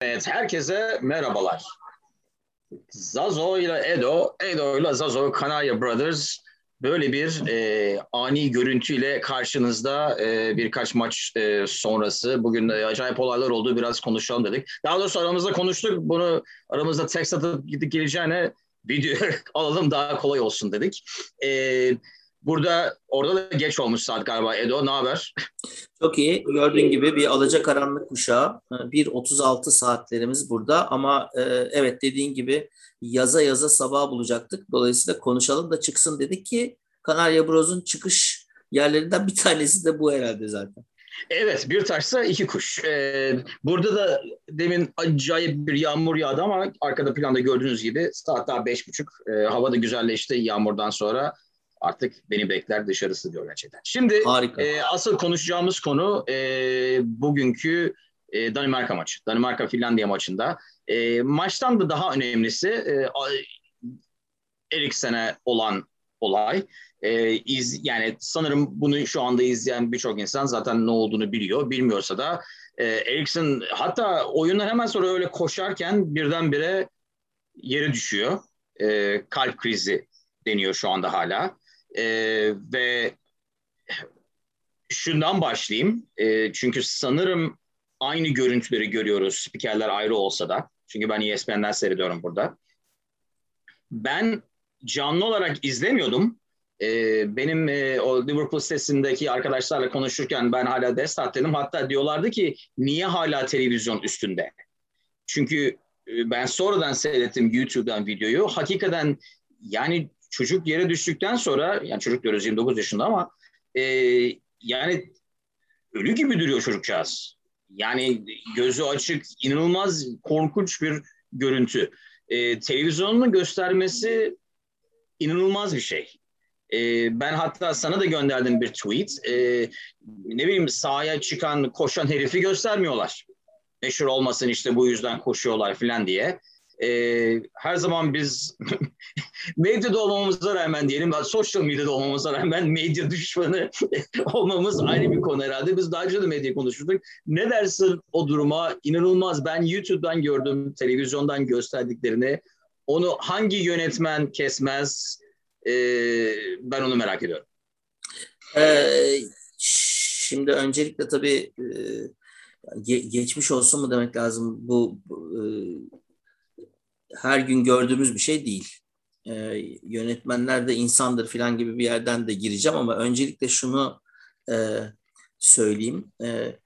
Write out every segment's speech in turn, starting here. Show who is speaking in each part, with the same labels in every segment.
Speaker 1: Evet, herkese merhabalar. Zazo ile Edo, Edo ile Zazo Kanarya Brothers böyle bir e, ani görüntüyle karşınızda e, birkaç maç e, sonrası. Bugün e, acayip olaylar oldu, biraz konuşalım dedik. Daha doğrusu aramızda konuştuk, bunu aramızda text atıp gidip video alalım daha kolay olsun dedik. E, burada, orada da geç olmuş saat galiba. Edo, ne haber?
Speaker 2: Çok iyi. Gördüğün gibi bir alacakaranlık kuşağı. 1.36 saatlerimiz burada ama e, evet dediğin gibi yaza yaza sabah bulacaktık. Dolayısıyla konuşalım da çıksın dedik ki Kanarya Bros'un çıkış yerlerinden bir tanesi de bu herhalde zaten.
Speaker 1: Evet bir taşsa iki kuş. Ee, burada da demin acayip bir yağmur yağdı ama arkada planda gördüğünüz gibi saat daha beş buçuk. Ee, hava da güzelleşti yağmurdan sonra. Artık beni bekler dışarısı diyor gerçekten. Şimdi e, asıl konuşacağımız konu e, bugünkü e, Danimarka maçı. Danimarka-Finlandiya maçında. E, maçtan da daha önemlisi e, Eriksen'e olan olay. E, iz, yani sanırım bunu şu anda izleyen birçok insan zaten ne olduğunu biliyor. Bilmiyorsa da e, Eriksen hatta oyundan hemen sonra öyle koşarken birdenbire yere düşüyor. E, kalp krizi deniyor şu anda hala. E, ve şundan başlayayım. E, çünkü sanırım aynı görüntüleri görüyoruz spikerler ayrı olsa da. Çünkü ben ESPN'den seyrediyorum burada. Ben canlı olarak izlemiyordum. Ee, benim e, o Liverpool sitesindeki arkadaşlarla konuşurken ben hala destat dedim. Hatta diyorlardı ki niye hala televizyon üstünde? Çünkü e, ben sonradan seyrettim YouTube'dan videoyu. Hakikaten yani çocuk yere düştükten sonra yani çocuk diyoruz 29 yaşında ama e, yani ölü gibi duruyor çocukcağız. Yani gözü açık, inanılmaz korkunç bir görüntü. E, televizyonun göstermesi inanılmaz bir şey. E, ben hatta sana da gönderdim bir tweet. E, ne bileyim sahaya çıkan, koşan herifi göstermiyorlar. Meşhur olmasın işte bu yüzden koşuyorlar falan diye e, her zaman biz medyada olmamıza rağmen diyelim, sosyal medyada olmamıza rağmen medya düşmanı olmamız ayrı bir konu herhalde. Biz daha önce de medya konuşurduk. Ne dersin o duruma? İnanılmaz. Ben YouTube'dan gördüm, televizyondan gösterdiklerini. Onu hangi yönetmen kesmez? E, ben onu merak ediyorum.
Speaker 2: Ee, şimdi öncelikle tabii e, geçmiş olsun mu demek lazım bu, e, her gün gördüğümüz bir şey değil. E, yönetmenler de insandır falan gibi bir yerden de gireceğim ama öncelikle şunu e, söyleyeyim. E,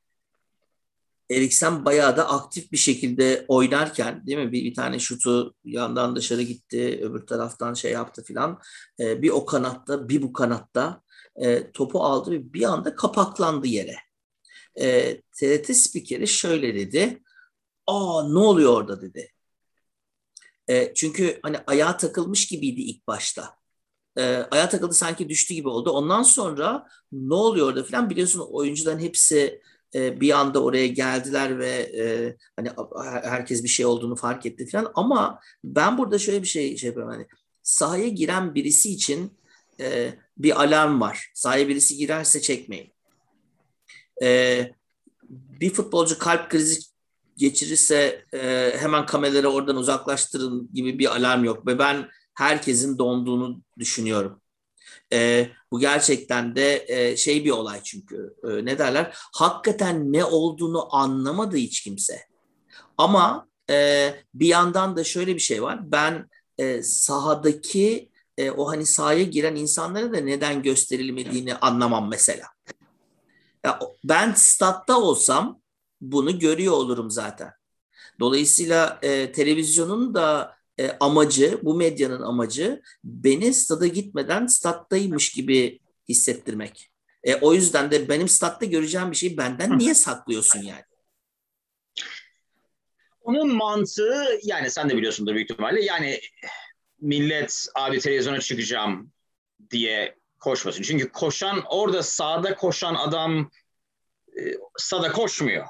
Speaker 2: Eriksen bayağı da aktif bir şekilde oynarken değil mi? Bir, bir tane şutu yandan dışarı gitti, öbür taraftan şey yaptı filan. E, bir o kanatta, bir bu kanatta e, topu aldı ve bir anda kapaklandı yere. E, TRT spikeri şöyle dedi. Aa ne oluyor orada dedi. E, çünkü hani ayağa takılmış gibiydi ilk başta. E, ayağa takıldı sanki düştü gibi oldu. Ondan sonra ne oluyor orada falan biliyorsun oyuncuların hepsi e, bir anda oraya geldiler ve e, hani herkes bir şey olduğunu fark etti falan. Ama ben burada şöyle bir şey şey yapıyorum hani sahaya giren birisi için e, bir alarm var. Sahaya birisi girerse çekmeyin. E, bir futbolcu kalp krizi geçirirse e, hemen kameraları oradan uzaklaştırın gibi bir alarm yok ve ben herkesin donduğunu düşünüyorum. E, bu gerçekten de e, şey bir olay çünkü e, ne derler hakikaten ne olduğunu anlamadı hiç kimse. Ama e, bir yandan da şöyle bir şey var ben e, sahadaki e, o hani sahaya giren insanlara da neden gösterilmediğini anlamam mesela. Ya, ben statta olsam bunu görüyor olurum zaten. Dolayısıyla e, televizyonun da e, amacı, bu medyanın amacı beni stada gitmeden stattaymış gibi hissettirmek. E, o yüzden de benim statta göreceğim bir şeyi benden niye saklıyorsun yani?
Speaker 1: Onun mantığı yani sen de biliyorsundur büyük ihtimalle yani millet abi televizyona çıkacağım diye koşmasın. Çünkü koşan orada sağda koşan adam e, stada koşmuyor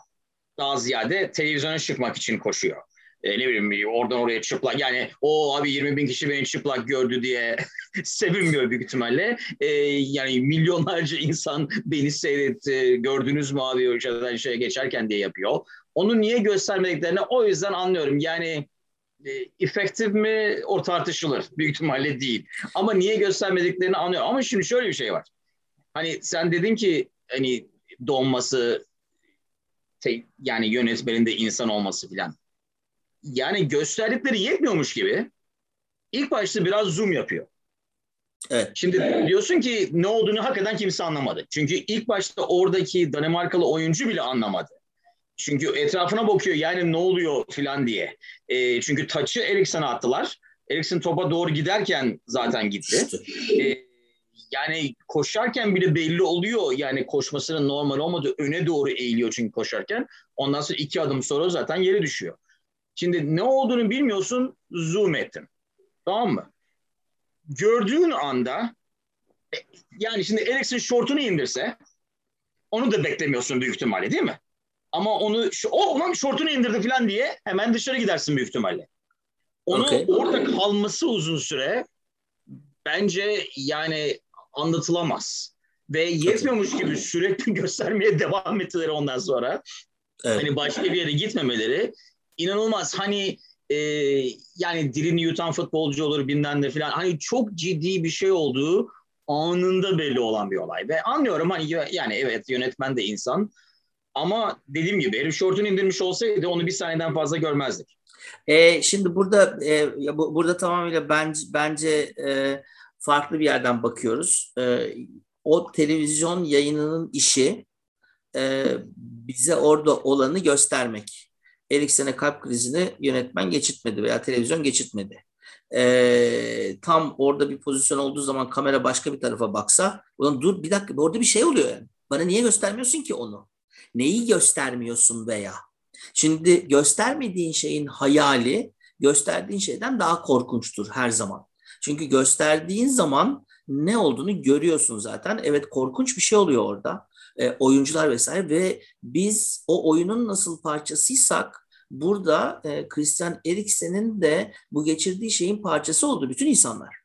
Speaker 1: daha ziyade televizyona çıkmak için koşuyor. E, ne bileyim oradan oraya çıplak yani o abi 20 bin kişi beni çıplak gördü diye sevinmiyor büyük ihtimalle. E, yani milyonlarca insan beni seyretti gördünüz mü abi önceden şeye geçerken diye yapıyor. Onu niye göstermediklerini o yüzden anlıyorum. Yani e, efektif mi o tartışılır. Büyük ihtimalle değil. Ama niye göstermediklerini anlıyorum. Ama şimdi şöyle bir şey var. Hani sen dedin ki hani donması yani yönetmeninde insan olması filan. Yani gösterdikleri yetmiyormuş gibi ilk başta biraz zoom yapıyor. Evet. Şimdi diyorsun ki ne olduğunu hakikaten kimse anlamadı. Çünkü ilk başta oradaki Danimarkalı oyuncu bile anlamadı. Çünkü etrafına bakıyor yani ne oluyor filan diye. E, çünkü taçı Eriksen'e attılar. Eriksen topa doğru giderken zaten gitti. E, yani koşarken bile belli oluyor yani koşmasının normal olmadığı öne doğru eğiliyor çünkü koşarken. Ondan sonra iki adım sonra zaten yere düşüyor. Şimdi ne olduğunu bilmiyorsun zoom ettin. Tamam mı? Gördüğün anda e, yani şimdi Eriksen şortunu indirse onu da beklemiyorsun büyük ihtimalle değil mi? Ama onu şu, o olan şortunu indirdi falan diye hemen dışarı gidersin büyük ihtimalle. Onu okay. orada kalması uzun süre bence yani anlatılamaz. Ve yetmiyormuş gibi sürekli göstermeye devam ettiler ondan sonra. Evet. Hani başka bir yere gitmemeleri inanılmaz. Hani e, yani dilini yutan futbolcu olur bilmem ne falan. Hani çok ciddi bir şey olduğu anında belli olan bir olay. Ve anlıyorum hani yani evet yönetmen de insan. Ama dediğim gibi herif şortunu indirmiş olsaydı onu bir saniyeden fazla görmezdik.
Speaker 2: E, şimdi burada e, bu, burada tamamıyla bence bence e, farklı bir yerden bakıyoruz. E, o televizyon yayınının işi e, bize orada olanı göstermek. Eriksen'e kalp krizini yönetmen geçitmedi veya televizyon geçitmedi. E, tam orada bir pozisyon olduğu zaman kamera başka bir tarafa baksa, ulan dur bir dakika orada bir şey oluyor yani. Bana niye göstermiyorsun ki onu? Neyi göstermiyorsun veya? Şimdi göstermediğin şeyin hayali gösterdiğin şeyden daha korkunçtur her zaman. Çünkü gösterdiğin zaman ne olduğunu görüyorsun zaten. Evet korkunç bir şey oluyor orada. E, oyuncular vesaire ve biz o oyunun nasıl parçasıysak burada e, Christian Eriksen'in de bu geçirdiği şeyin parçası oldu bütün insanlar.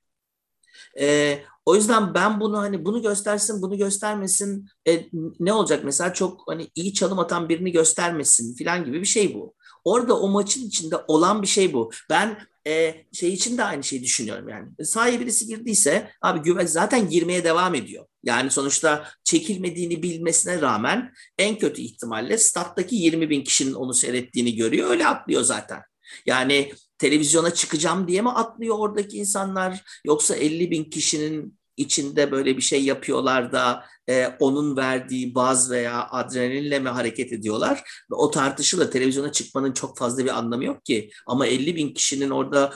Speaker 2: E, o yüzden ben bunu hani bunu göstersin, bunu göstermesin e, ne olacak mesela çok hani iyi çalım atan birini göstermesin filan gibi bir şey bu. Orada o maçın içinde olan bir şey bu. Ben e, şey için de aynı şeyi düşünüyorum yani. Sahaya birisi girdiyse abi güven zaten girmeye devam ediyor. Yani sonuçta çekilmediğini bilmesine rağmen en kötü ihtimalle stat'taki 20 bin kişinin onu seyrettiğini görüyor. Öyle atlıyor zaten. Yani televizyona çıkacağım diye mi atlıyor oradaki insanlar yoksa 50 bin kişinin içinde böyle bir şey yapıyorlar da e, onun verdiği baz veya adrenalinle mi hareket ediyorlar? Ve o tartışılır. Televizyona çıkmanın çok fazla bir anlamı yok ki. Ama 50 bin kişinin orada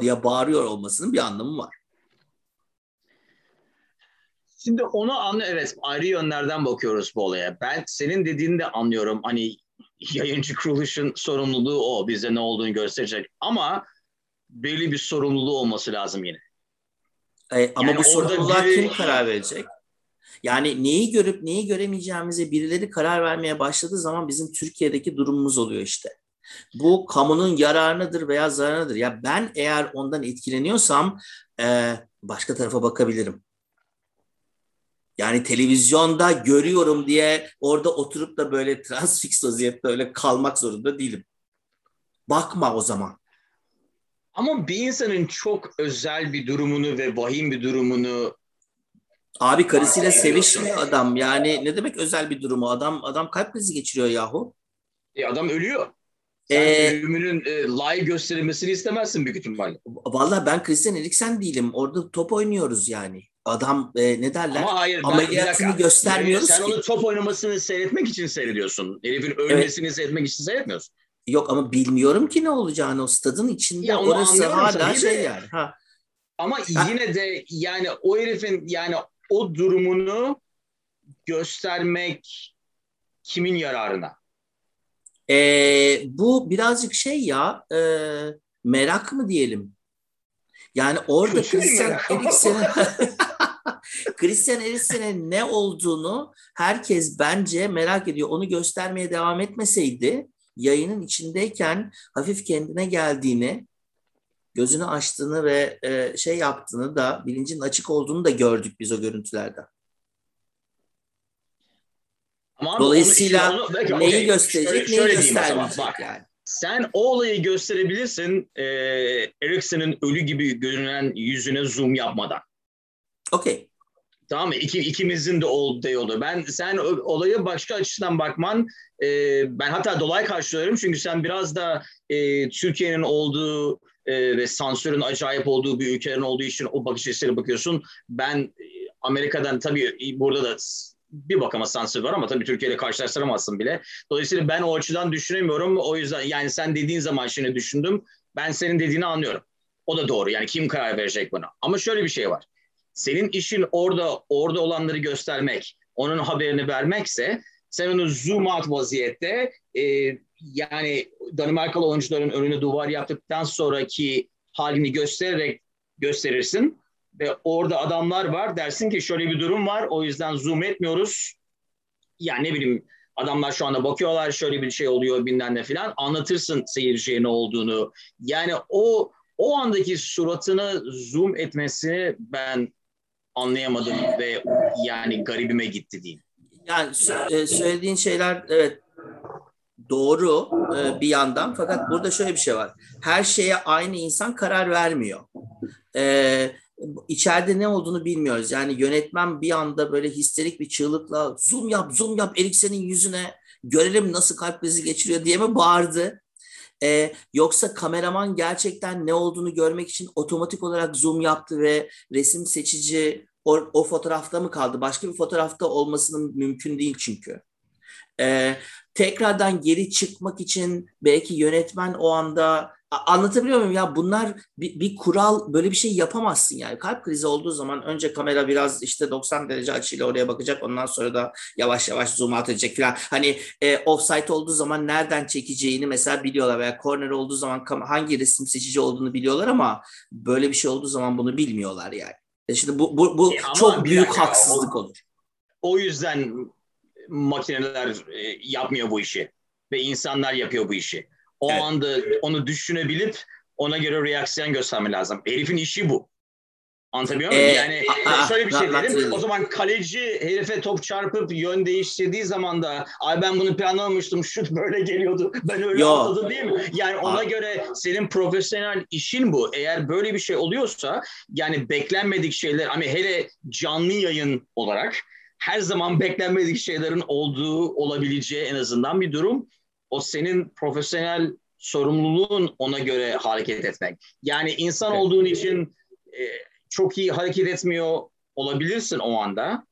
Speaker 2: diye bağırıyor olmasının bir anlamı var.
Speaker 1: Şimdi onu anlı evet ayrı yönlerden bakıyoruz bu olaya. Ben senin dediğini de anlıyorum. Hani yayıncı kuruluşun sorumluluğu o. Bize ne olduğunu gösterecek. Ama belli bir sorumluluğu olması lazım yine.
Speaker 2: E, ama yani bu sorumluluğa biri... kim karar verecek? Yani neyi görüp neyi göremeyeceğimize birileri karar vermeye başladığı zaman bizim Türkiye'deki durumumuz oluyor işte. Bu kamunun yararınadır veya zararınadır. Ya ben eğer ondan etkileniyorsam e, başka tarafa bakabilirim. Yani televizyonda görüyorum diye orada oturup da böyle transfix vaziyette öyle kalmak zorunda değilim. Bakma o zaman.
Speaker 1: Ama bir insanın çok özel bir durumunu ve vahim bir durumunu
Speaker 2: Abi karısıyla sevişmiyor adam. Yani ne demek özel bir durumu? Adam adam kalp krizi geçiriyor yahu.
Speaker 1: E adam ölüyor. Sen ee, ölümünün e, live gösterilmesini istemezsin büyük ihtimalle.
Speaker 2: Valla ben Christian Eriksen değilim. Orada top oynuyoruz yani. Adam e, ne derler?
Speaker 1: Ama hayır.
Speaker 2: Ameliyatını ben, göstermiyoruz
Speaker 1: Sen
Speaker 2: ki.
Speaker 1: onu top oynamasını seyretmek için seyrediyorsun. Herifin ölmesini evet. seyretmek için seyretmiyorsun.
Speaker 2: Yok ama bilmiyorum ki ne olacağını o stadın içinde ya orası hala şey de, yani. Ha.
Speaker 1: Ama ha. yine de yani o herifin yani o durumunu göstermek kimin yararına?
Speaker 2: Ee, bu birazcık şey ya e, merak mı diyelim? Yani orada Christian Eriksen'in Christian Eriksen'in ne olduğunu herkes bence merak ediyor. Onu göstermeye devam etmeseydi yayının içindeyken hafif kendine geldiğini, gözünü açtığını ve e, şey yaptığını da bilincin açık olduğunu da gördük biz o görüntülerden. Ama Dolayısıyla onu, onu, neyi okay, gösterecek, şöyle, neyi göstermeyecek
Speaker 1: bak, yani. Sen o olayı gösterebilirsin e, Ericsson'ın ölü gibi görünen yüzüne zoom yapmadan.
Speaker 2: Okey.
Speaker 1: Tamam mı? İki, ikimizin de olduğu yolu. Ben sen olayı başka açıdan bakman e, ben hatta dolay karşılıyorum çünkü sen biraz da e, Türkiye'nin olduğu e, ve sansürün acayip olduğu bir ülkelerin olduğu için o bakış açısıyla bakıyorsun. Ben e, Amerika'dan tabii burada da bir bakama sansür var ama tabii Türkiye ile karşılaştıramazsın bile. Dolayısıyla ben o açıdan düşünemiyorum. O yüzden yani sen dediğin zaman şimdi düşündüm. Ben senin dediğini anlıyorum. O da doğru. Yani kim karar verecek buna? Ama şöyle bir şey var. Senin işin orada orada olanları göstermek, onun haberini vermekse sen onu zoom out vaziyette e, yani Danimarkalı oyuncuların önüne duvar yaptıktan sonraki halini göstererek gösterirsin ve orada adamlar var dersin ki şöyle bir durum var o yüzden zoom etmiyoruz. Yani ne bileyim adamlar şu anda bakıyorlar şöyle bir şey oluyor bilmem ne filan anlatırsın seyirciye ne olduğunu. Yani o o andaki suratını zoom etmesini ben anlayamadım ve yani garibime gitti diyeyim.
Speaker 2: Yani e, söylediğin şeyler evet doğru e, bir yandan fakat burada şöyle bir şey var. Her şeye aynı insan karar vermiyor. Ee, içeride ne olduğunu bilmiyoruz. Yani yönetmen bir anda böyle histerik bir çığlıkla zoom yap zoom yap Eriksen'in yüzüne görelim nasıl kalp krizi geçiriyor diye mi bağırdı? Ee, yoksa kameraman gerçekten ne olduğunu görmek için otomatik olarak zoom yaptı ve resim seçici o, o fotoğrafta mı kaldı? Başka bir fotoğrafta olmasının mümkün değil çünkü. Ee, tekrardan geri çıkmak için belki yönetmen o anda anlatabiliyor muyum ya bunlar bir, bir kural böyle bir şey yapamazsın yani kalp krizi olduğu zaman önce kamera biraz işte 90 derece açıyla oraya bakacak ondan sonra da yavaş yavaş zoom out edecek falan hani e, offsite olduğu zaman nereden çekeceğini mesela biliyorlar veya corner olduğu zaman hangi resim seçici olduğunu biliyorlar ama böyle bir şey olduğu zaman bunu bilmiyorlar yani. E şimdi bu bu, bu e çok büyük dakika, haksızlık
Speaker 1: o,
Speaker 2: olur.
Speaker 1: O yüzden makineler e, yapmıyor bu işi ve insanlar yapıyor bu işi. O evet. anda onu düşünebilip ona göre reaksiyon gösterme lazım. Herifin işi bu. Anlatabiliyor muyum? Ee, yani a, şöyle bir şey dedim. O zaman kaleci herife top çarpıp yön değiştirdiği zaman da ay ben bunu planlamamıştım şut böyle geliyordu. Ben öyle Yo. değil mi? Yani ona a. göre senin profesyonel işin bu. Eğer böyle bir şey oluyorsa yani beklenmedik şeyler hani hele canlı yayın olarak her zaman beklenmedik şeylerin olduğu olabileceği en azından bir durum. O senin profesyonel sorumluluğun ona göre hareket etmek. Yani insan olduğun için e, çok iyi hareket etmiyor olabilirsin o anda.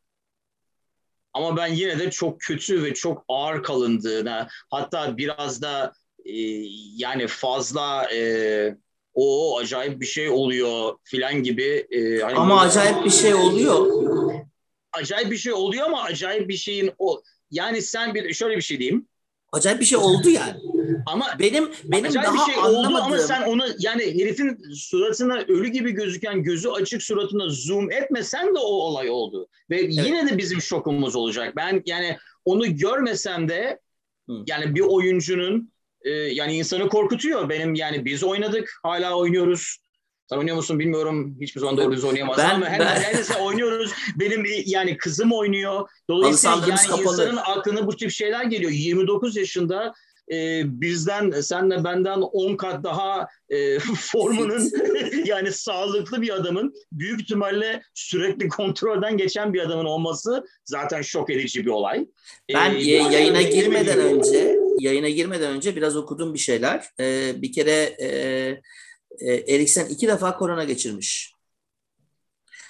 Speaker 1: Ama ben yine de çok kötü ve çok ağır kalındığına hatta biraz da e, yani fazla e, o acayip bir şey oluyor filan gibi.
Speaker 2: E, hani ama acayip bir şey oluyor
Speaker 1: acayip bir şey oluyor ama acayip bir şeyin o yani sen bir şöyle bir şey diyeyim.
Speaker 2: Acayip bir şey oldu yani.
Speaker 1: Ama
Speaker 2: benim benim acayip daha bir şey anlamadığım... oldu
Speaker 1: ama sen onu yani herifin suratına ölü gibi gözüken gözü açık suratına zoom etmesen de o olay oldu. Ve evet. yine de bizim şokumuz olacak. Ben yani onu görmesem de yani bir oyuncunun e, yani insanı korkutuyor. Benim yani biz oynadık, hala oynuyoruz. Sen oynuyor musun bilmiyorum. Hiçbir zaman doğru düz oynayamazsın ben, ama her ben... neredeyse oynuyoruz. Benim yani kızım oynuyor. Dolayısıyla yani kapalı. insanın aklına bu tip şeyler geliyor. 29 yaşında e, bizden, senle benden 10 kat daha e, formunun yani sağlıklı bir adamın büyük ihtimalle sürekli kontrolden geçen bir adamın olması zaten şok edici bir olay.
Speaker 2: Ben ee, yayına girmeden önce yayına girmeden önce biraz okudum bir şeyler. Ee, bir kere e, e, Eriksen iki defa korona geçirmiş.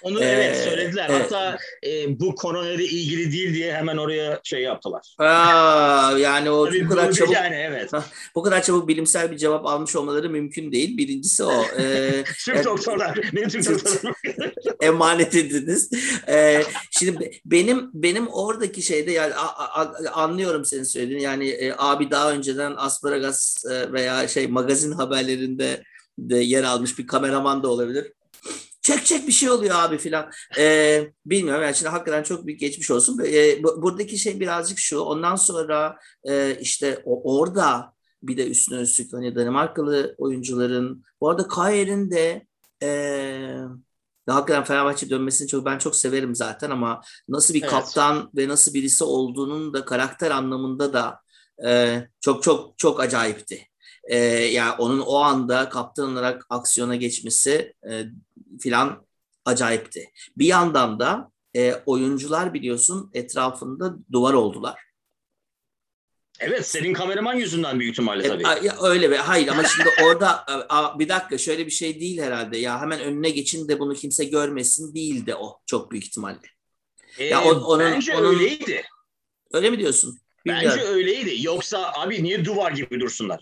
Speaker 1: Onu ee, evet söylediler. Evet. Hatta e, bu konuyla ilgili değil diye hemen oraya şey yaptılar.
Speaker 2: Aa, yani o Tabii bu kadar çabuk
Speaker 1: yani evet.
Speaker 2: bu kadar çabuk bilimsel bir cevap almış olmaları mümkün değil. Birincisi o.
Speaker 1: Ee, Türk doktorlar. Ne Türk doktorlar?
Speaker 2: emanet ediniz. Ee, şimdi benim benim oradaki şeyde yani a, a, anlıyorum senin söylediğin. Yani e, abi daha önceden asparagas e, veya şey magazin haberlerinde de yer almış bir kameraman da olabilir. Çek çek bir şey oluyor abi filan. Ee, bilmiyorum yani şimdi hakikaten çok büyük geçmiş olsun. Ee, buradaki şey birazcık şu. Ondan sonra e, işte o, orada bir de üstüne üstlük hani Danimarkalı oyuncuların bu arada Kayer'in de e, hakikaten Fenerbahçe dönmesini çok ben çok severim zaten ama nasıl bir evet. kaptan ve nasıl birisi olduğunun da karakter anlamında da e, çok çok çok acayipti. E, yani onun o anda kaptan olarak aksiyona geçmesi e, filan acayipti. Bir yandan da e, oyuncular biliyorsun etrafında duvar oldular.
Speaker 1: Evet senin kameraman yüzünden büyük ihtimalle tabii.
Speaker 2: E, ya, öyle be. Hayır ama şimdi orada a, bir dakika şöyle bir şey değil herhalde. Ya hemen önüne geçin de bunu kimse görmesin değil de o çok büyük ihtimalle.
Speaker 1: Ee, ya on, onun, bence onun, öyleydi.
Speaker 2: Öyle mi diyorsun?
Speaker 1: Bilmiyorum. Bence öyleydi. Yoksa abi niye duvar gibi dursunlar?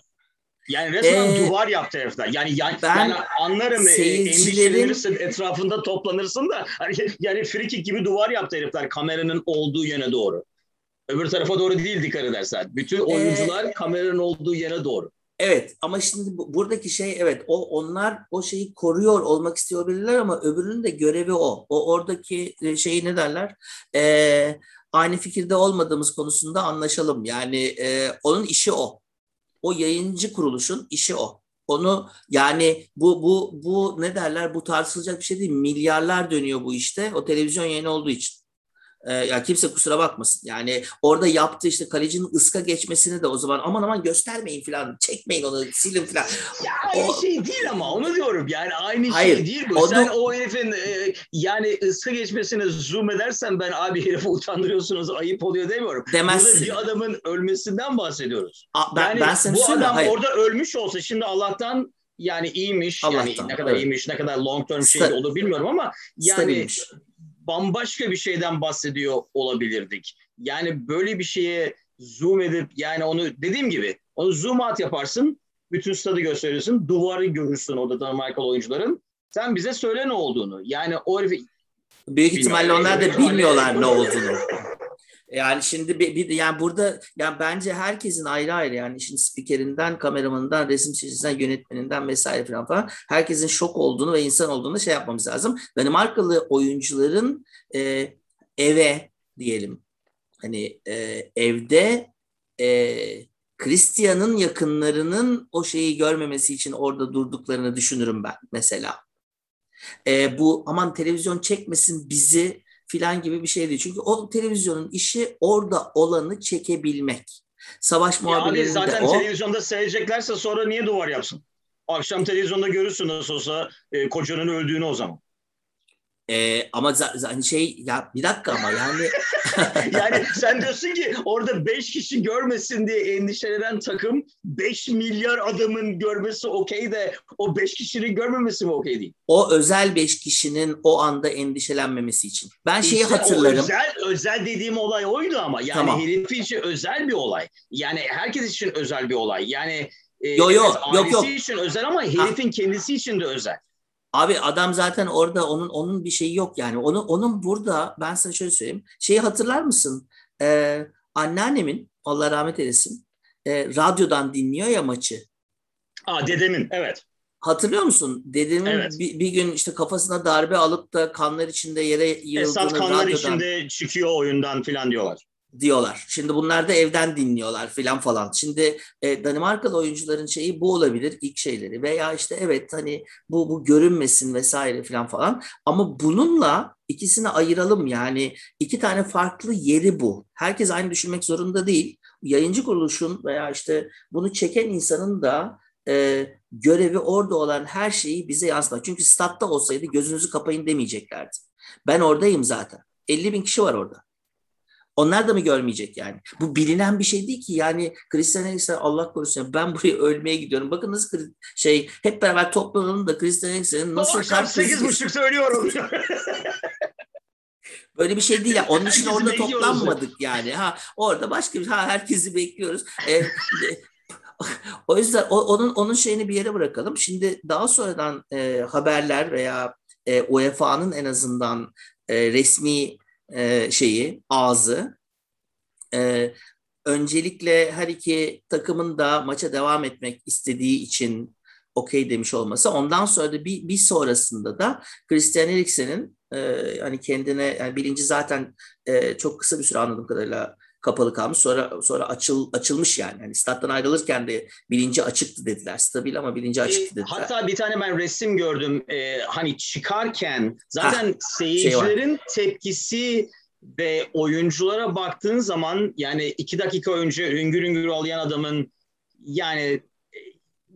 Speaker 1: Yani resmen ee, duvar yaptı herifler. Yani, yani, ben yani anlarım e, seyircilerin... endişelenirsin, etrafında toplanırsın da hani, yani frikik gibi duvar yaptı herifler kameranın olduğu yöne doğru. Öbür tarafa doğru değil dikkat edersen. Bütün oyuncular ee, kameranın olduğu yere doğru.
Speaker 2: Evet ama şimdi bu, buradaki şey evet o onlar o şeyi koruyor olmak istiyor olabilirler ama öbürünün de görevi o. O oradaki e, şeyi ne derler? Ee, aynı fikirde olmadığımız konusunda anlaşalım. Yani e, onun işi o. O yayıncı kuruluşun işi o. Onu yani bu bu bu ne derler bu tartışılacak bir şey değil. Milyarlar dönüyor bu işte. O televizyon yayını olduğu için. E, ya kimse kusura bakmasın. Yani orada yaptığı işte kalecinin ıska geçmesini de o zaman aman aman göstermeyin falan, çekmeyin onu, silin falan.
Speaker 1: Ya aynı o, şey değil ama onu diyorum. Yani aynı şey hayır, şey değil bu. Sen da, o herifin e, yani ıska geçmesine zoom edersen ben abi herifi utandırıyorsunuz, ayıp oluyor demiyorum. Demezsin. Burada bir adamın ölmesinden bahsediyoruz.
Speaker 2: A, ben,
Speaker 1: yani
Speaker 2: ben sana
Speaker 1: bu adam hayır. orada ölmüş olsa şimdi Allah'tan yani iyiymiş. Allah'tan, yani ne kadar evet. iyiymiş, ne kadar long term şey olur bilmiyorum ama yani Stabilmiş bambaşka bir şeyden bahsediyor olabilirdik. Yani böyle bir şeye zoom edip yani onu dediğim gibi onu zoom out yaparsın. Bütün stadı gösterirsin. Duvarı görürsün orada da Michael oyuncuların. Sen bize söyle ne olduğunu. Yani o herifi
Speaker 2: Büyük ihtimalle onlar da bilmiyorlar ne olduğunu. Yani şimdi bir, bir yani burada yani bence herkesin ayrı ayrı yani işin spikerinden, kameramanından, resim çizgisinden, yönetmeninden vesaire falan falan herkesin şok olduğunu ve insan olduğunu şey yapmamız lazım. Danimarkalı oyuncuların e, eve diyelim hani e, evde e, Christian'ın yakınlarının o şeyi görmemesi için orada durduklarını düşünürüm ben mesela. E, bu aman televizyon çekmesin bizi filan gibi bir şey değil. Çünkü o televizyonun işi orada olanı çekebilmek. Savaş muhabirlerinde
Speaker 1: zaten
Speaker 2: o.
Speaker 1: televizyonda seyredeceklerse sonra niye duvar yapsın? Akşam televizyonda görürsün nasıl olsa e, kocanın öldüğünü o zaman.
Speaker 2: Ee, ama hani şey ya bir dakika ama yani
Speaker 1: yani sen diyorsun ki orada 5 kişi görmesin diye endişelenen takım 5 milyar adamın görmesi okey de o 5 kişinin görmemesi mi okey değil?
Speaker 2: O özel 5 kişinin o anda endişelenmemesi için. Ben şeyi işte hatırlarım.
Speaker 1: özel, özel dediğim olay oydu ama yani tamam. herifi için özel bir olay. Yani herkes için özel bir olay. Yani
Speaker 2: yo, yo, evet, yok yok.
Speaker 1: için özel ama herifin ha. kendisi için de özel.
Speaker 2: Abi adam zaten orada onun onun bir şeyi yok yani. Onun onun burada ben sana şöyle söyleyeyim. Şeyi hatırlar mısın? Ee, anneannemin Allah rahmet eylesin e, radyodan dinliyor ya maçı.
Speaker 1: Aa dedemin evet.
Speaker 2: Hatırlıyor musun? Dedemin evet. bir, bir gün işte kafasına darbe alıp da kanlar içinde yere yığıldığını
Speaker 1: Esat kanlar radyodan... içinde çıkıyor oyundan filan diyorlar
Speaker 2: diyorlar. Şimdi bunlar da evden dinliyorlar filan falan. Şimdi e, Danimarkalı oyuncuların şeyi bu olabilir ilk şeyleri veya işte evet hani bu bu görünmesin vesaire filan falan. Ama bununla ikisini ayıralım yani iki tane farklı yeri bu. Herkes aynı düşünmek zorunda değil. Yayıncı kuruluşun veya işte bunu çeken insanın da e, görevi orada olan her şeyi bize yansıtmak. Çünkü statta olsaydı gözünüzü kapayın demeyeceklerdi. Ben oradayım zaten. 50 bin kişi var orada. Onlar da mı görmeyecek yani? Bu bilinen bir şey değil ki. Yani Christian Eriksen Allah korusun ben buraya ölmeye gidiyorum. Bakın nasıl şey hep beraber toplanalım da Christian Eriksen'in nasıl
Speaker 1: kalp sekiz buçuk söylüyorum.
Speaker 2: Böyle bir şey değil ya. Onun için orada toplanmadık yani. Ha orada başka bir ha herkesi bekliyoruz. E, o yüzden o, onun onun şeyini bir yere bırakalım. Şimdi daha sonradan e, haberler veya e, UEFA'nın en azından e, resmi e, şeyi, ağzı. E, öncelikle her iki takımın da maça devam etmek istediği için okey demiş olması. Ondan sonra da bir, bir sonrasında da Christian Eriksen'in e, hani kendine yani birinci zaten e, çok kısa bir süre anladığım kadarıyla kapalı kalmış. Sonra sonra açıl açılmış yani. yani stat'tan ayrılırken de bilinci açıktı dediler. Stabil ama bilinci açıktı dediler.
Speaker 1: Hatta bir tane ben resim gördüm. Ee, hani çıkarken zaten ha, seyircilerin şey tepkisi ve oyunculara baktığın zaman yani iki dakika önce hüngür hüngür ağlayan adamın yani e,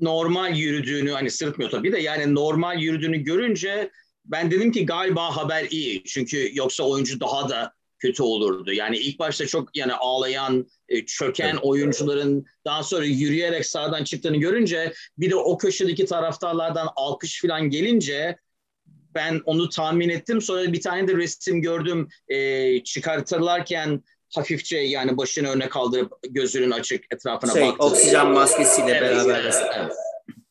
Speaker 1: normal yürüdüğünü hani sırıtmıyor tabii de yani normal yürüdüğünü görünce ben dedim ki galiba haber iyi. Çünkü yoksa oyuncu daha da kötü olurdu. Yani ilk başta çok yani ağlayan, e, çöken oyuncuların daha sonra yürüyerek sağdan çıktığını görünce bir de o köşedeki taraftarlardan alkış falan gelince ben onu tahmin ettim. Sonra bir tane de resim gördüm e, çıkartırlarken hafifçe yani başını öne kaldırıp gözünün açık etrafına şey, baktı.
Speaker 2: Oksijen maskesiyle evet, beraber. Evet, evet.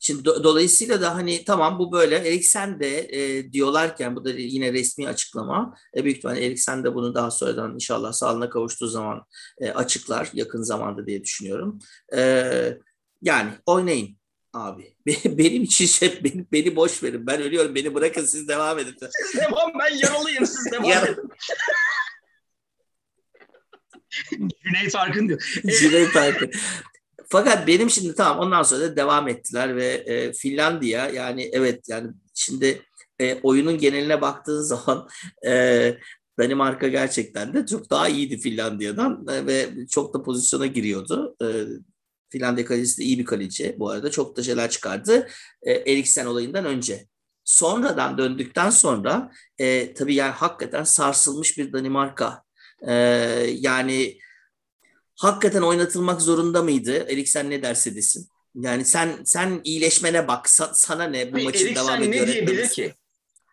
Speaker 2: Şimdi do- dolayısıyla da hani tamam bu böyle Eriksen de e, diyorlarken bu da yine resmi açıklama. E, büyük ihtimalle Eriksen de bunu daha sonradan inşallah sağlığına kavuştuğu zaman e, açıklar yakın zamanda diye düşünüyorum. E, yani oynayın abi. Benim için şey, beni, beni boş verin. Ben ölüyorum. Beni bırakın siz devam edin.
Speaker 1: Siz devam ben yaralıyım siz devam edin. Cüneyt Arkın diyor.
Speaker 2: Cüneyt Arkın. Fakat benim şimdi tamam ondan sonra da devam ettiler ve e, Finlandiya yani evet yani şimdi e, oyunun geneline baktığın zaman e, Danimarka gerçekten de çok daha iyiydi Finlandiya'dan e, ve çok da pozisyona giriyordu. E, Finlandiya kalecisi de iyi bir kaleci bu arada. Çok da şeyler çıkardı e, Eriksen olayından önce. Sonradan döndükten sonra e, tabii yani hakikaten sarsılmış bir Danimarka. E, yani hakikaten oynatılmak zorunda mıydı? Eriksen ne derse desin. Yani sen sen iyileşmene bak. Sa- sana ne bu Hayır, maçın
Speaker 1: Eriksen
Speaker 2: devam ediyor?
Speaker 1: ne diyebilir ki?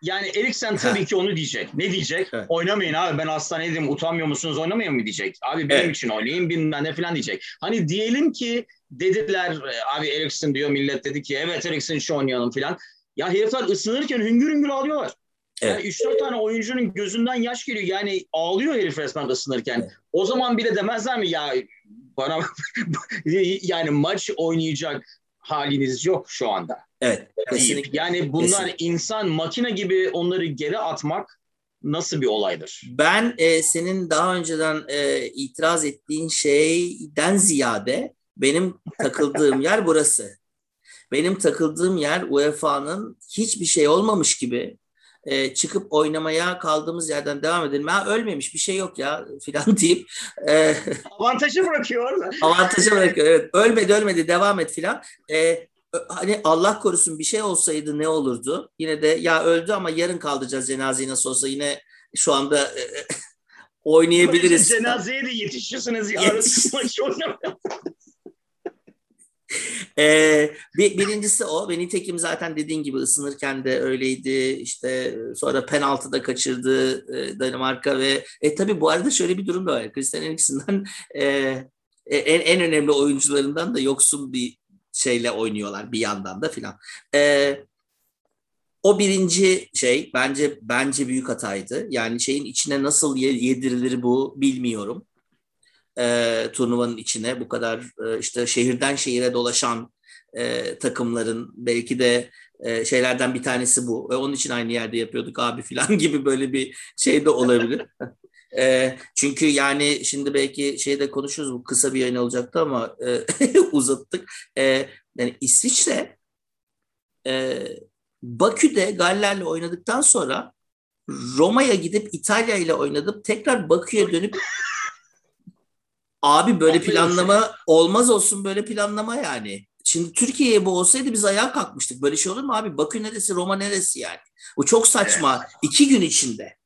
Speaker 1: Yani Eriksen tabii ki onu diyecek. Ne diyecek? Evet. Oynamayın abi ben hastanedeyim utanmıyor musunuz oynamayın mı diyecek. Abi benim evet. için oynayın bilmem ne falan diyecek. Hani diyelim ki dediler abi Eriksen diyor millet dedi ki evet Eriksen için oynayalım falan. Ya herifler ısınırken hüngür hüngür ağlıyorlar. Yani evet. 3-4 tane oyuncunun gözünden yaş geliyor. Yani ağlıyor herif resmen ısınırken. Evet. O zaman bile demezler mi ya bana yani maç oynayacak haliniz yok şu anda.
Speaker 2: Evet.
Speaker 1: Kesinlikle. Yani bunlar kesinlikle. insan makine gibi onları geri atmak nasıl bir olaydır?
Speaker 2: Ben e, senin daha önceden e, itiraz ettiğin şeyden ziyade benim takıldığım yer burası. Benim takıldığım yer UEFA'nın hiçbir şey olmamış gibi e, çıkıp oynamaya kaldığımız yerden devam edelim. Ha ölmemiş bir şey yok ya filan deyip
Speaker 1: e, avantajı bırakıyor.
Speaker 2: avantajı bırakıyor evet. Ölmedi ölmedi devam et filan. E, hani Allah korusun bir şey olsaydı ne olurdu? Yine de ya öldü ama yarın kaldıracağız cenazeyi nasıl olsa yine şu anda e, oynayabiliriz.
Speaker 1: Cenazeye de yetişirsiniz yarın oynamaya.
Speaker 2: Ee, bir, birincisi o. Ve nitekim zaten dediğin gibi ısınırken de öyleydi. İşte sonra penaltıda kaçırdı e, Danimarka ve e, tabii bu arada şöyle bir durum da var. Christian Eriksen'den e, en, en önemli oyuncularından da yoksun bir şeyle oynuyorlar bir yandan da filan. E, o birinci şey bence bence büyük hataydı. Yani şeyin içine nasıl yedirilir bu bilmiyorum e, turnuvanın içine bu kadar e, işte şehirden şehire dolaşan e, takımların belki de e, şeylerden bir tanesi bu ve onun için aynı yerde yapıyorduk abi filan gibi böyle bir şey de olabilir. e, çünkü yani şimdi belki şeyde konuşuruz bu kısa bir yayın olacaktı ama e, uzattık. E, yani İsviçre e, Bakü'de Galler'le oynadıktan sonra Roma'ya gidip İtalya ile oynadıp tekrar Bakü'ye dönüp Abi böyle planlama olmaz olsun böyle planlama yani. Şimdi Türkiye'ye bu olsaydı biz ayağa kalkmıştık. Böyle şey olur mu abi? Bakü neresi, Roma neresi yani? Bu çok saçma. Evet. İki gün içinde.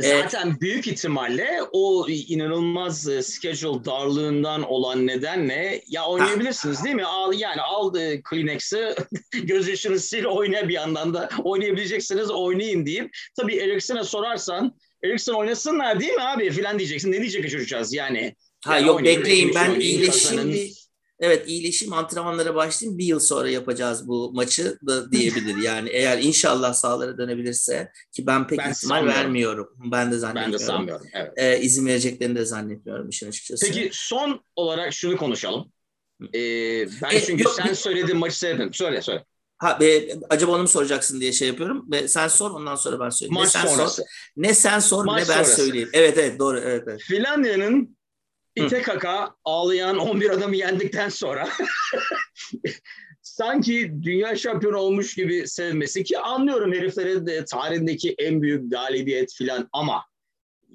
Speaker 1: Zaten ee, büyük ihtimalle o inanılmaz e, schedule darlığından olan nedenle ya oynayabilirsiniz değil mi? Al, yani aldı Kleenex'i gözyaşını sil oyna bir yandan da oynayabileceksiniz oynayın deyip tabii Eriksen'e sorarsan Eriksen oynasınlar değil mi abi filan diyeceksin. Ne diyecek çocukcağız yani?
Speaker 2: Ha yani yok bekleyin ben iyileşeyim bir evet iyileşeyim antrenmanlara başlayayım bir yıl sonra yapacağız bu maçı da diyebilir. Yani eğer inşallah sağlara dönebilirse ki ben pek ben ihtimal vermiyorum. Ben de zannetmiyorum. Ben de sanmıyorum. Evet. Ee, izin vereceklerini de zannetmiyorum işin açıkçası.
Speaker 1: Peki son olarak şunu konuşalım. Ee, ben e, çünkü yok, sen söylediğin maçı seyredin. Söyle söyle.
Speaker 2: Ha, e, acaba onu mu soracaksın diye şey yapıyorum. Ve sen sor ondan sonra ben söyleyeyim. Maç ne sen sonrası. sor, ne sen sor Maç ne ben sonrası. söyleyeyim. Evet evet doğru. Evet, evet.
Speaker 1: Finlandiya'nın ite kaka ağlayan 11 adamı yendikten sonra sanki dünya şampiyonu olmuş gibi sevmesi ki anlıyorum heriflerin de tarihindeki en büyük galibiyet filan ama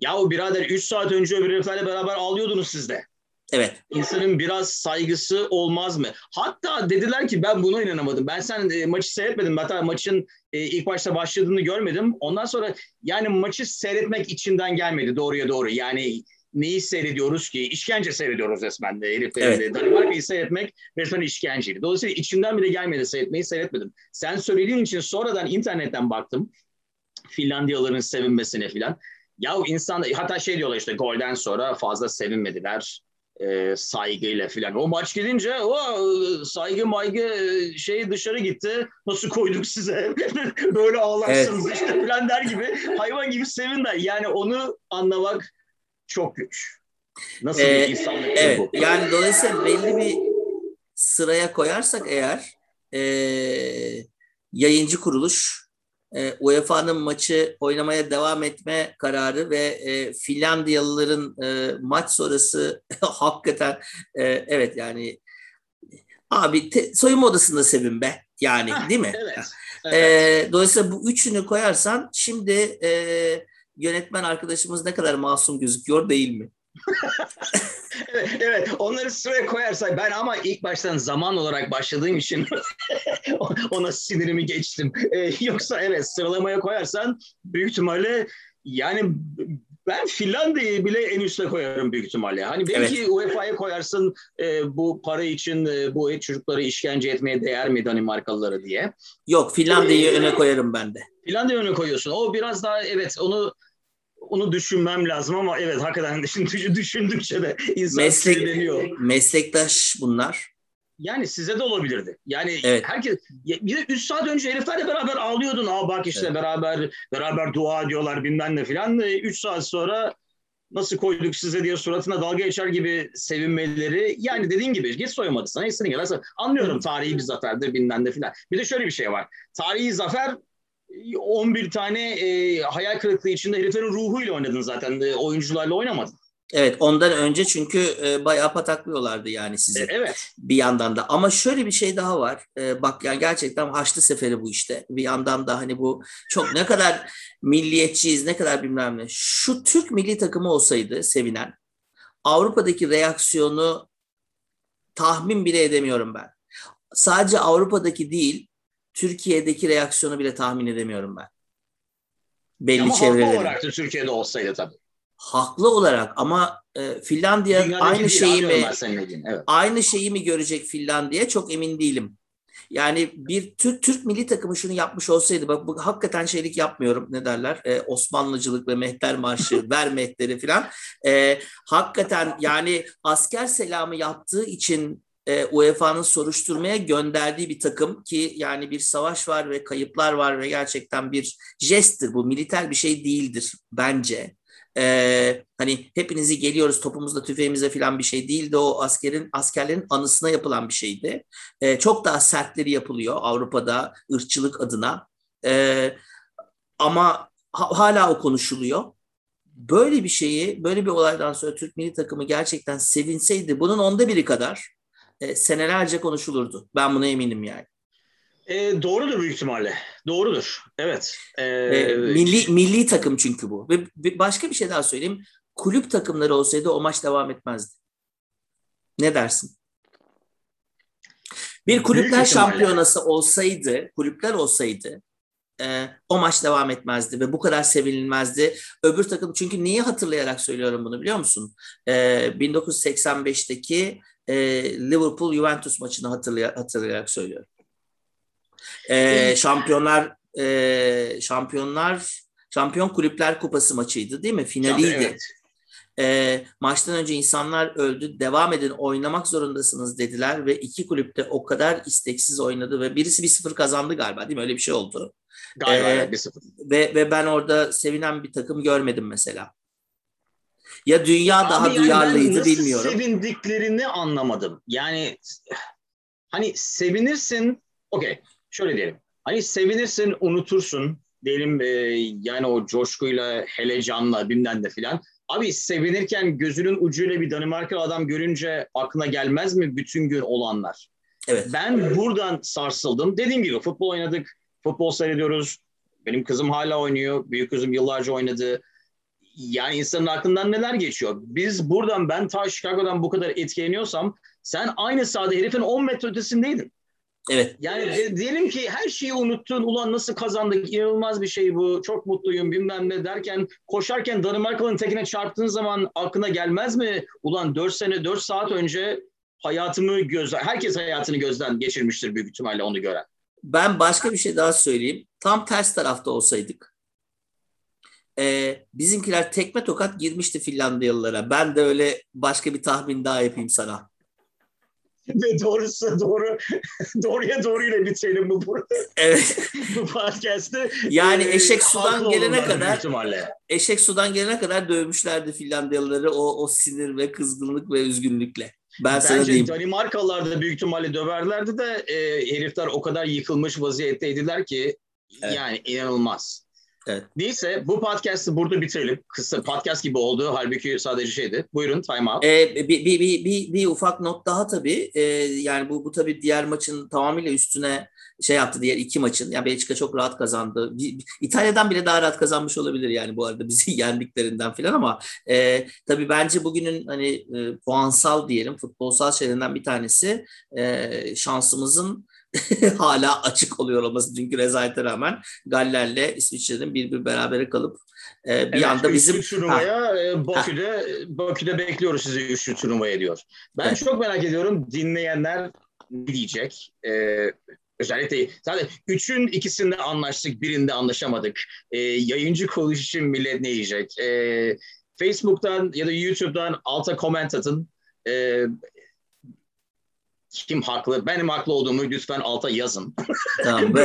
Speaker 1: yahu birader 3 saat önce öbür heriflerle beraber ağlıyordunuz siz de.
Speaker 2: Evet.
Speaker 1: İnsanın biraz saygısı olmaz mı? Hatta dediler ki ben buna inanamadım. Ben sen e, maçı seyretmedim. Hatta maçın e, ilk başta başladığını görmedim. Ondan sonra yani maçı seyretmek içinden gelmedi doğruya doğru. Yani neyi seyrediyoruz ki? İşkence seyrediyoruz resmen de heriflerin
Speaker 2: Evet.
Speaker 1: de. Danimarka'yı seyretmek resmen işkenceydi. Dolayısıyla içimden bile gelmedi seyretmeyi seyretmedim. Sen söylediğin için sonradan internetten baktım. Finlandiyalıların sevinmesine filan. Ya insan hatta şey diyorlar işte golden sonra fazla sevinmediler e, saygıyla filan. O maç gidince o saygı maygı e, şey dışarı gitti. Nasıl koyduk size? Böyle ağlarsınız işte filan der gibi hayvan gibi sevinler. Yani onu anlamak çok güç. Nasıl
Speaker 2: Ee,
Speaker 1: bir insanlık
Speaker 2: Evet.
Speaker 1: bu?
Speaker 2: Yani dolayısıyla belli bir sıraya koyarsak eğer e, yayıncı kuruluş e, UEFA'nın maçı oynamaya devam etme kararı ve e, Finlandiyalıların e, maç sonrası hakikaten e, evet yani abi te, soyunma odasında sevin be yani
Speaker 1: Heh,
Speaker 2: değil mi?
Speaker 1: Evet. evet.
Speaker 2: E, dolayısıyla bu üçünü koyarsan şimdi e, yönetmen arkadaşımız ne kadar masum gözüküyor değil mi?
Speaker 1: Evet, evet, onları sıraya koyarsak ben ama ilk baştan zaman olarak başladığım için ona sinirimi geçtim. Ee, yoksa evet sıralamaya koyarsan büyük ihtimalle yani ben Finlandiya'yı bile en üste koyarım büyük ihtimalle. Hani belki
Speaker 2: Evet.
Speaker 1: UEFA'ya koyarsın e, bu para için e, bu çocukları işkence etmeye değer mi Danimarkalıları diye.
Speaker 2: Yok Finlandiya'yı öne koyarım ben de.
Speaker 1: Finlandiya önüne koyuyorsun. O biraz daha evet onu onu düşünmem lazım ama evet hakikaten düşün- düşündükçe de insan
Speaker 2: Meslek-
Speaker 1: sinirleniyor.
Speaker 2: Meslektaş bunlar.
Speaker 1: Yani size de olabilirdi. Yani
Speaker 2: Evet.
Speaker 1: herkes bir de 3 saat önce heriflerle beraber ağlıyordun. Aa bak işte
Speaker 2: Evet.
Speaker 1: beraber beraber dua ediyorlar bilmem ne filan. 3 saat sonra nasıl koyduk size diye suratına dalga geçer gibi sevinmeleri. Yani dediğin gibi git soyunmadı sana. Mesela Anlıyorum tarihi bir zaferdir bilmem ne filan. Bir de şöyle bir şey var. Tarihi zafer 11 tane e, hayal kırıklığı içinde heriflerin ruhuyla oynadın zaten. E, oyuncularla oynamadın.
Speaker 2: Evet ondan önce çünkü e, bayağı pataklıyorlardı yani sizi
Speaker 1: E, evet.
Speaker 2: bir yandan da. Ama şöyle bir şey daha var. E, bak yani gerçekten Haçlı Seferi bu işte. Bir yandan da hani bu çok ne kadar milliyetçiyiz ne kadar bilmem ne. Şu Türk milli takımı olsaydı sevinen Avrupa'daki reaksiyonu tahmin bile edemiyorum ben. Sadece Avrupa'daki değil Türkiye'deki reaksiyonu bile tahmin edemiyorum ben. Belli
Speaker 1: Ama haklı
Speaker 2: çevrelerin.
Speaker 1: olarak da Türkiye'de olsaydı tabii.
Speaker 2: Haklı olarak ama e, Finlandiya
Speaker 1: Dünyadaki
Speaker 2: aynı şeyi mi
Speaker 1: Evet.
Speaker 2: aynı şeyi mi görecek Finlandiya çok emin değilim. Yani bir Türk Türk milli takımı şunu yapmış olsaydı bak bu hakikaten şeylik yapmıyorum ne derler e, Osmanlıcılık ve mehter marşı ver mehteri falan E, hakikaten yani asker selamı yaptığı için e, UEFA'nın soruşturmaya gönderdiği bir takım ki yani bir savaş var ve kayıplar var ve gerçekten bir jesttir bu militer bir şey değildir bence. Ee, hani hepinizi geliyoruz topumuzla tüfeğimize falan bir şey değildi o askerin askerlerin anısına yapılan bir şeydi. Ee, çok daha sertleri yapılıyor Avrupa'da ırkçılık adına. Ee, ama ha- hala o konuşuluyor. Böyle bir şeyi, böyle bir olaydan sonra Türk milli takımı gerçekten sevinseydi bunun onda biri kadar e, senelerce konuşulurdu. Ben buna eminim yani.
Speaker 1: E, doğrudur büyük ihtimalle. Doğrudur. Evet. E,
Speaker 2: E, milli milli takım çünkü bu. Ve başka bir şey daha söyleyeyim. Kulüp takımları olsaydı o maç devam etmezdi. Ne dersin? Bir kulüpler şampiyonası olsaydı, kulüpler olsaydı e, o maç devam etmezdi ve bu kadar sevinilmezdi. Öbür takım çünkü niye hatırlayarak söylüyorum bunu biliyor musun? E, 1985'teki e, Liverpool Juventus maçını hatırlay- hatırlayarak söylüyorum. E, şampiyonlar e, şampiyonlar şampiyon kulüpler kupası maçıydı değil mi? Finaliydi.
Speaker 1: Evet.
Speaker 2: E, maçtan önce insanlar öldü. Devam edin oynamak zorundasınız dediler ve iki kulüpte o kadar isteksiz oynadı ve birisi 1-0 kazandı galiba değil mi? Öyle bir şey oldu.
Speaker 1: Galiba
Speaker 2: Ee,
Speaker 1: evet, 1-0.
Speaker 2: Ve ve ben orada sevinen bir takım görmedim mesela. Ya dünya daha
Speaker 1: Abi yani ben
Speaker 2: duyarlıydı
Speaker 1: nasıl
Speaker 2: bilmiyorum.
Speaker 1: sevindiklerini anlamadım. Yani hani sevinirsin, okey şöyle diyelim. Hani sevinirsin, unutursun. Diyelim e, yani o coşkuyla, helecanla bilmem de filan. Abi sevinirken gözünün ucuyla bir Danimarkalı adam görünce aklına gelmez mi bütün gün olanlar?
Speaker 2: Evet.
Speaker 1: Ben buradan sarsıldım. Dediğim gibi futbol oynadık, futbol seyrediyoruz. Benim kızım hala oynuyor. Büyük kızım yıllarca oynadı. Yani insanın aklından neler geçiyor? Biz buradan ben ta Chicago'dan bu kadar etkileniyorsam sen aynı sahada herifin 10 metre ötesindeydin.
Speaker 2: Evet.
Speaker 1: Yani de, diyelim ki her şeyi unuttun. Ulan nasıl kazandık? İnanılmaz bir şey bu. Çok mutluyum bilmem ne derken koşarken Danimarkalı'nın tekine çarptığın zaman aklına gelmez mi? Ulan 4 sene 4 saat önce hayatımı gözden herkes hayatını gözden geçirmiştir büyük ihtimalle onu gören.
Speaker 2: Ben başka bir şey daha söyleyeyim. Tam ters tarafta olsaydık e, bizimkiler tekme tokat girmişti Finlandiyalılara. Ben de öyle başka bir tahmin daha yapayım sana.
Speaker 1: Ve doğrusu doğru doğruya doğruyla bitirelim bu burada.
Speaker 2: Evet.
Speaker 1: bu podcast'ı.
Speaker 2: Yani eşek sudan gelene kadar eşek sudan gelene kadar dövmüşlerdi Finlandiyalıları o o sinir ve kızgınlık ve üzgünlükle. Ben sana
Speaker 1: Bence
Speaker 2: diyeyim.
Speaker 1: Danimarkalılar da büyük ihtimalle döverlerdi de e, herifler o kadar yıkılmış vaziyetteydiler ki
Speaker 2: Evet.
Speaker 1: yani inanılmaz.
Speaker 2: Evet.
Speaker 1: Neyse bu podcast'ı burada bitirelim. Kısa podcast gibi oldu. Halbuki sadece şeydi. Buyurun time out.
Speaker 2: Ee, bir, bir, bir, bir, bir ufak not daha tabii. Ee, yani bu, bu tabii diğer maçın tamamıyla üstüne şey yaptı diğer iki maçın. Yani Belçika çok rahat kazandı. İtalya'dan bile daha rahat kazanmış olabilir yani bu arada bizi yendiklerinden falan ama e, tabii bence bugünün hani e, puansal diyelim futbolsal şeylerinden bir tanesi e, şansımızın hala açık oluyor olması çünkü rezalete rağmen Galler'le İsviçre'nin bir bir berabere kalıp e, bir
Speaker 1: Evet,
Speaker 2: anda
Speaker 1: üçlü
Speaker 2: bizim
Speaker 1: turnuvaya e, Bakü'de Bakü'de bekliyoruz sizi üçlü turnuvaya diyor. Ben
Speaker 2: Evet.
Speaker 1: çok merak ediyorum dinleyenler ne diyecek? Ee, özellikle zaten üçün ikisinde anlaştık, birinde anlaşamadık. Ee, yayıncı kuruluş için millet ne diyecek? Ee, Facebook'tan ya da YouTube'dan alta comment atın. Ee, kim haklı? Benim haklı olduğumu lütfen alta yazın.
Speaker 2: tamam,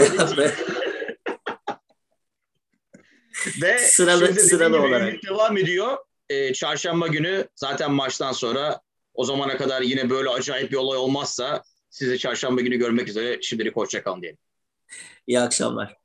Speaker 2: ve- Sıralı-
Speaker 1: şimdi
Speaker 2: sıralı olarak.
Speaker 1: devam ediyor. Ee, çarşamba günü zaten maçtan sonra o zamana kadar yine böyle acayip bir olay olmazsa sizi çarşamba günü görmek üzere. Şimdilik hoşçakalın diyelim.
Speaker 2: iyi akşamlar.